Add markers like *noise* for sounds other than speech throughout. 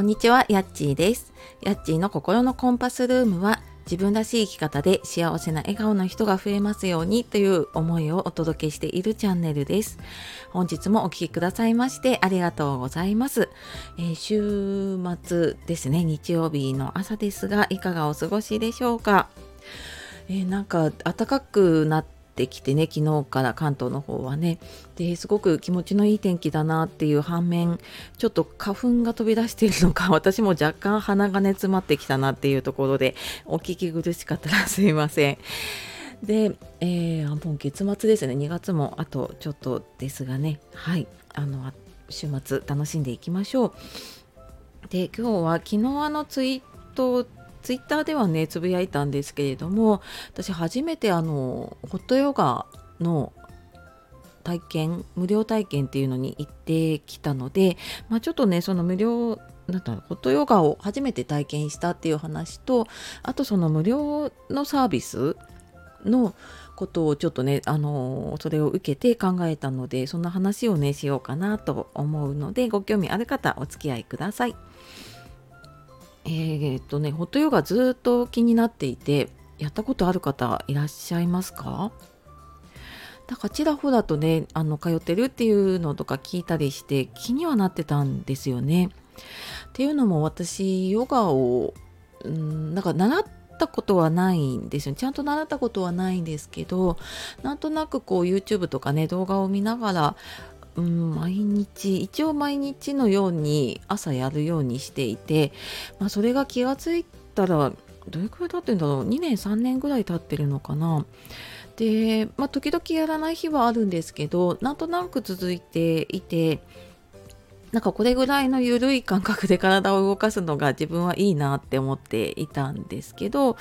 こんにちは、やっちーです。やっちーの心のコンパスルームは自分らしい生き方で幸せな笑顔の人が増えますようにという思いをお届けしているチャンネルです。本日もお聴きくださいましてありがとうございます。えー、週末ですね、日曜日の朝ですが、いかがお過ごしでしょうか？えー、なんか暖かくなってってきてね昨日から関東の方はねですごく気持ちのいい天気だなっていう反面ちょっと花粉が飛び出しているのか *laughs* 私も若干鼻がね詰まってきたなっていうところでお聞き苦しかったらすいません。で、えー、もう月末ですね2月もあとちょっとですがねはいあの週末楽しんでいきましょう。で今日は昨日あのツイートツイッターではねつぶやいたんですけれども私初めてあのホットヨガの体験無料体験っていうのに行ってきたので、まあ、ちょっとねその無料なんだろうホットヨガを初めて体験したっていう話とあとその無料のサービスのことをちょっとねあのそれを受けて考えたのでそんな話をねしようかなと思うのでご興味ある方お付き合いください。えー、っとねホットヨガずっと気になっていてやったことある方いらっしゃいますか？だかちらほらとねあの通ってるっていうのとか聞いたりして気にはなってたんですよね。っていうのも私ヨガをうんなんか習ったことはないんですよちゃんと習ったことはないんですけどなんとなくこう YouTube とかね動画を見ながらうん、毎日一応毎日のように朝やるようにしていて、まあ、それが気がついたらどれくらい経ってるんだろう？2年3年ぐらい経ってるのかな？で、まあ、時々やらない日はあるんですけどなんとなく続いていてなんかこれぐらいの緩い感覚で体を動かすのが自分はいいなって思っていたんですけど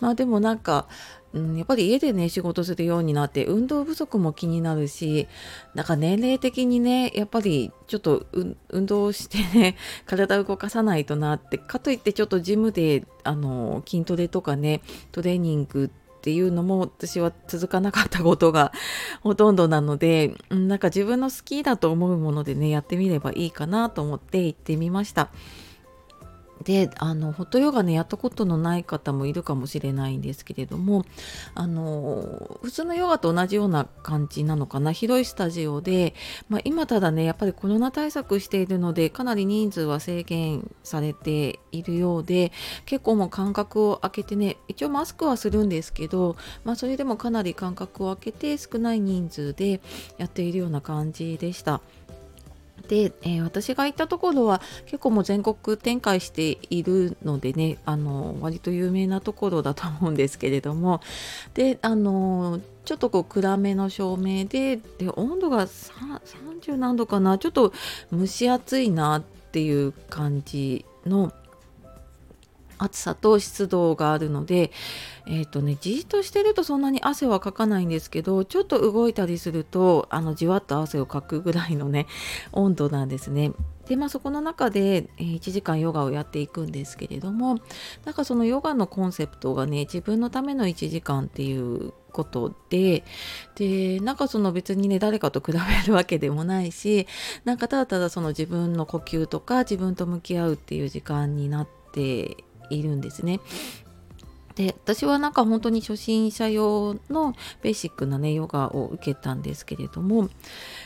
まあでもなんかうん、やっぱり家でね仕事するようになって運動不足も気になるしなんか年齢的にねやっぱりちょっと運動してね *laughs* 体を動かさないとなってかといってちょっとジムであの筋トレとかねトレーニングっていうのも私は続かなかったことが *laughs* ほとんどなのでなんか自分の好きだと思うものでねやってみればいいかなと思って行ってみました。であのホットヨガねやったことのない方もいるかもしれないんですけれどもあの普通のヨガと同じような感じなのかな？広いスタジオで、まあ、今ただねやっぱりコロナ対策しているのでかなり人数は制限されているようで結構もう間隔を空けてね一応マスクはするんですけど、まあ、それでもかなり間隔を空けて少ない人数でやっているような感じでした。で、えー、私が行ったところは結構もう全国展開しているのでねあの割と有名なところだと思うんですけれども。であのちょっとこう暗めの照明でで温度が30何度かなちょっと蒸し暑いなっていう感じの暑さと湿度があるので、えっ、ー、とね、じっとしてるとそんなに汗はかかないんですけど、ちょっと動いたりすると、あの、じわっと汗をかくぐらいのね、*laughs* 温度なんですね。で、まあそこの中で、えー、1時間ヨガをやっていくんですけれども、なんかそのヨガのコンセプトがね、自分のための1時間っていうことで、で、なんかその別にね、誰かと比べるわけでもないし、なんかただただその自分の呼吸とか自分と向き合うっていう時間になっているんですね。で私はなんか本当に初心者用のベーシックなねヨガを受けたんですけれども、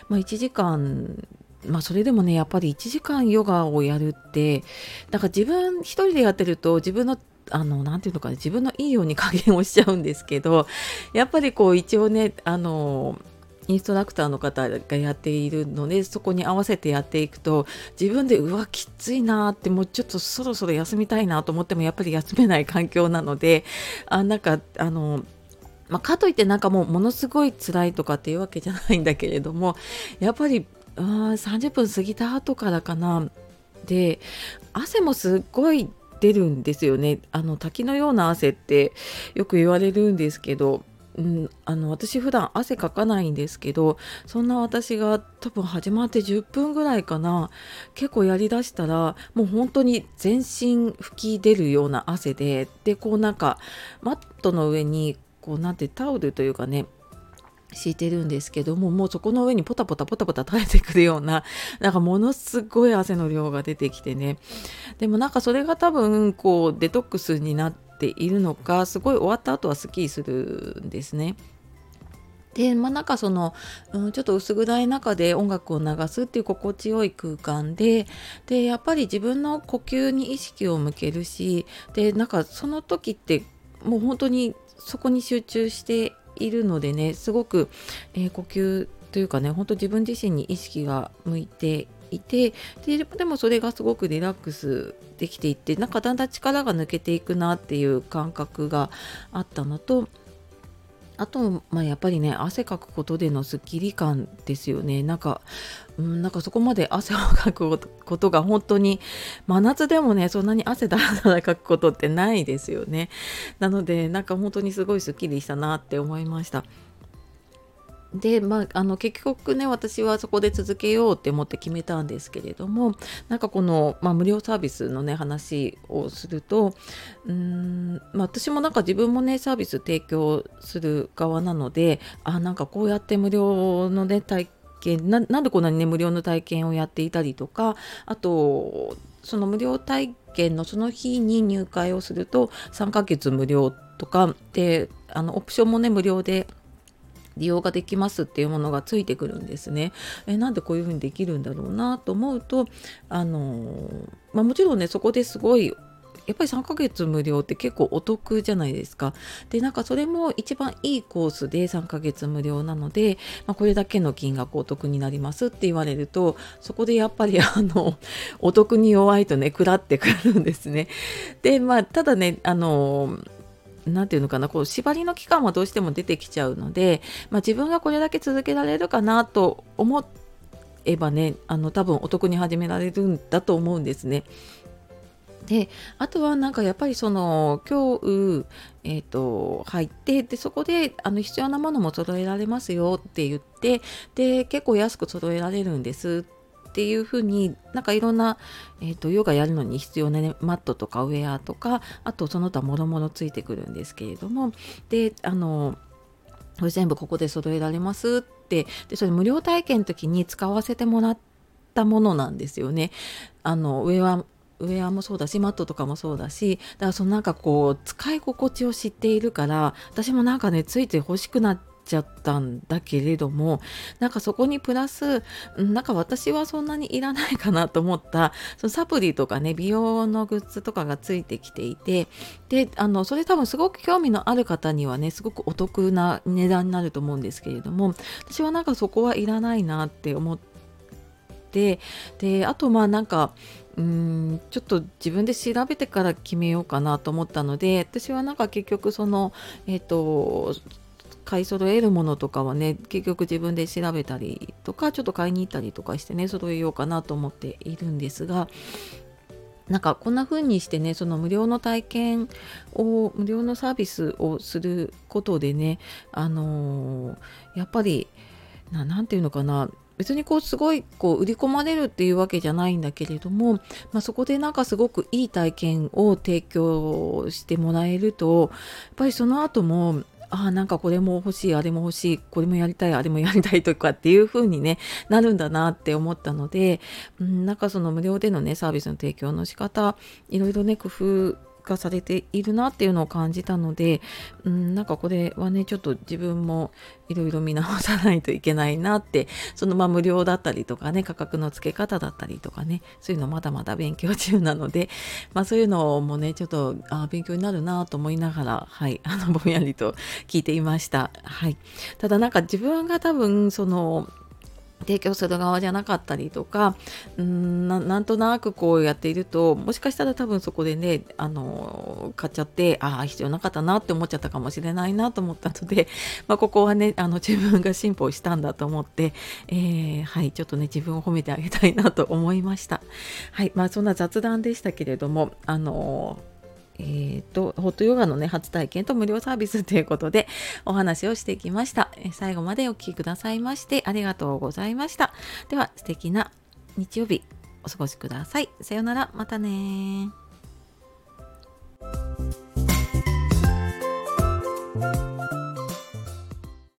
まあ、1時間まあそれでもねやっぱり1時間ヨガをやるってだから自分一人でやってると自分のあの、なていうのかな、自分のいいように加減をしちゃうんですけど、やっぱりこう一応ね、あの、インストラクターの方がやっているのでそこに合わせてやっていくと自分でうわきついなってもうちょっとそろそろ休みたいなと思ってもやっぱり休めない環境なのであなんかあのまあ、かといってなんかもうものすごい辛いとかっていうわけじゃないんだけれどもやっぱりあ30分過ぎた後からかな。で汗もすっごい出るんですよね。あの滝のような汗ってよく言われるんですけどうん、あの私普段汗かかないんですけどそんな私が多分始まって10分ぐらいかな。結構やりだしたらもう本当に全身吹き出るような汗ででこうなんかマットの上にこうなんてタオルというかね敷いてるんですけどももうそこの上にポタポタポタポタ垂れてくるようななんかものすごい汗の量が出てきてね。でもなんかそれが多分こうデトックスになってているのかすごい終わった後はスッキリするんですね。でまあなんかその、うん、ちょっと薄暗い中で音楽を流すっていう心地よい空間ででやっぱり自分の呼吸に意識を向けるしでなんかその時ってもう本当にそこに集中しているのでねすごく、えー、呼吸というかね本当自分自身に意識が向いていてででもそれがすごくリラックスできていってなんかだんだん力が抜けていくなっていう感覚があったのとあと、まあ、やっぱりね汗かくことでのスッキリ感ですよねなんか、うん、なんかそこまで汗をかくことが本当に真夏でもねそんなに汗だらだらかくことってないですよねなのでなんか本当にすごいスッキリしたなって思いました。でまあ、あの結局ね私はそこで続けようって思って決めたんですけれどもなんかこの、まあ、無料サービスのね話をするとうん、まあ、私もなんか自分もねサービス提供する側なのであなんかこうやって無料のね体験ななんでこんなにね無料の体験をやっていたりとかあとその無料体験のその日に入会をすると3ヶ月無料とかであのオプションもね無料で利用ができますっていうものがついてくるんですね。えなんでこういうふうにできるんだろうなと思うとあのまあ、もちろんねそこですごいやっぱり3ヶ月無料って結構お得じゃないですか。で、なんかそれも一番いいコースで3ヶ月無料なので、まあ、これだけの金額お得になりますって言われると、そこでやっぱり *laughs* あの、お得に弱いとね、食らってくるんですね。で、まあ、ただね、あの、何て言うのかなこう縛りの期間はどうしても出てきちゃうので、まあ、自分がこれだけ続けられるかなと思えばねあの多分お得に始められるんだと思うんですね。であとはなんかやっぱりその今日、えーと、入ってでそこであの必要なものも揃えられますよって言ってで結構安く揃えられるんですってっていうふうになんかいろんな、えーと、ヨガやるのに必要な、ね、マットとかウェアとかあとその他もろもろついてくるんですけれどもであのこれ全部ここで揃えられますってでそれ無料体験の時に使わせてもらったものなんですよね。あのウェアウェアもそうだしマットとかもそうだしだからそのなんかこう使い心地を知っているから私もなんかねついつい欲しくなっちゃったんだけれどもなんかそこにプラスなんか私はそんなにいらないかなと思ったそのサプリとかね美容のグッズとかがついてきていてであのそれ多分すごく興味のある方にはねすごくお得な値段になると思うんですけれども私はなんかそこはいらないなって思ってであとまあなんかうんちょっと自分で調べてから決めようかなと思ったので私はなんか結局そのえっ、ー、と買い揃えるものとかはね結局自分で調べたりとかちょっと買いに行ったりとかしてね揃えようかなと思っているんですがなんかこんな風にしてねその無料の体験を無料のサービスをすることでねあのー、やっぱり何て言うのかな別にこうすごいこう売り込まれるっていうわけじゃないんだけれども、まあ、そこでなんかすごくいい体験を提供してもらえるとやっぱりその後もあなんかこれも欲しいあれも欲しいこれもやりたいあれもやりたいとかっていう風にねなるんだなって思ったので、うん、なんかその無料でのねサービスの提供の仕方いろいろね工夫化されているなっていうのを感じたので、うん、なんかこれはねちょっと自分もいろいろ見直さないといけないなってそのまあ無料だったりとかね価格の付け方だったりとかねそういうのまだまだ勉強中なので、まあ、そういうのもねちょっとあ勉強になるなと思いながらはいあのぼんやりと聞いていました。はい、ただなんか自分が多分その提供する側じゃなかったりとかうんなんとなくこうやっているともしかしたら多分そこでねあの買っちゃってああ必要なかったなって思っちゃったかもしれないなと思ったので、*laughs* まあ、ここはねあの自分が進歩したんだと思って、えー、はいちょっとね自分を褒めてあげたいなと思いました。はいまあそんな雑談でしたけれどもあのえーと、ホットヨガの、ね、初体験と無料サービスということでお話をしてきました。最後までお聴きくださいましてありがとうございました。では素敵な日曜日お過ごしください。さようならまたね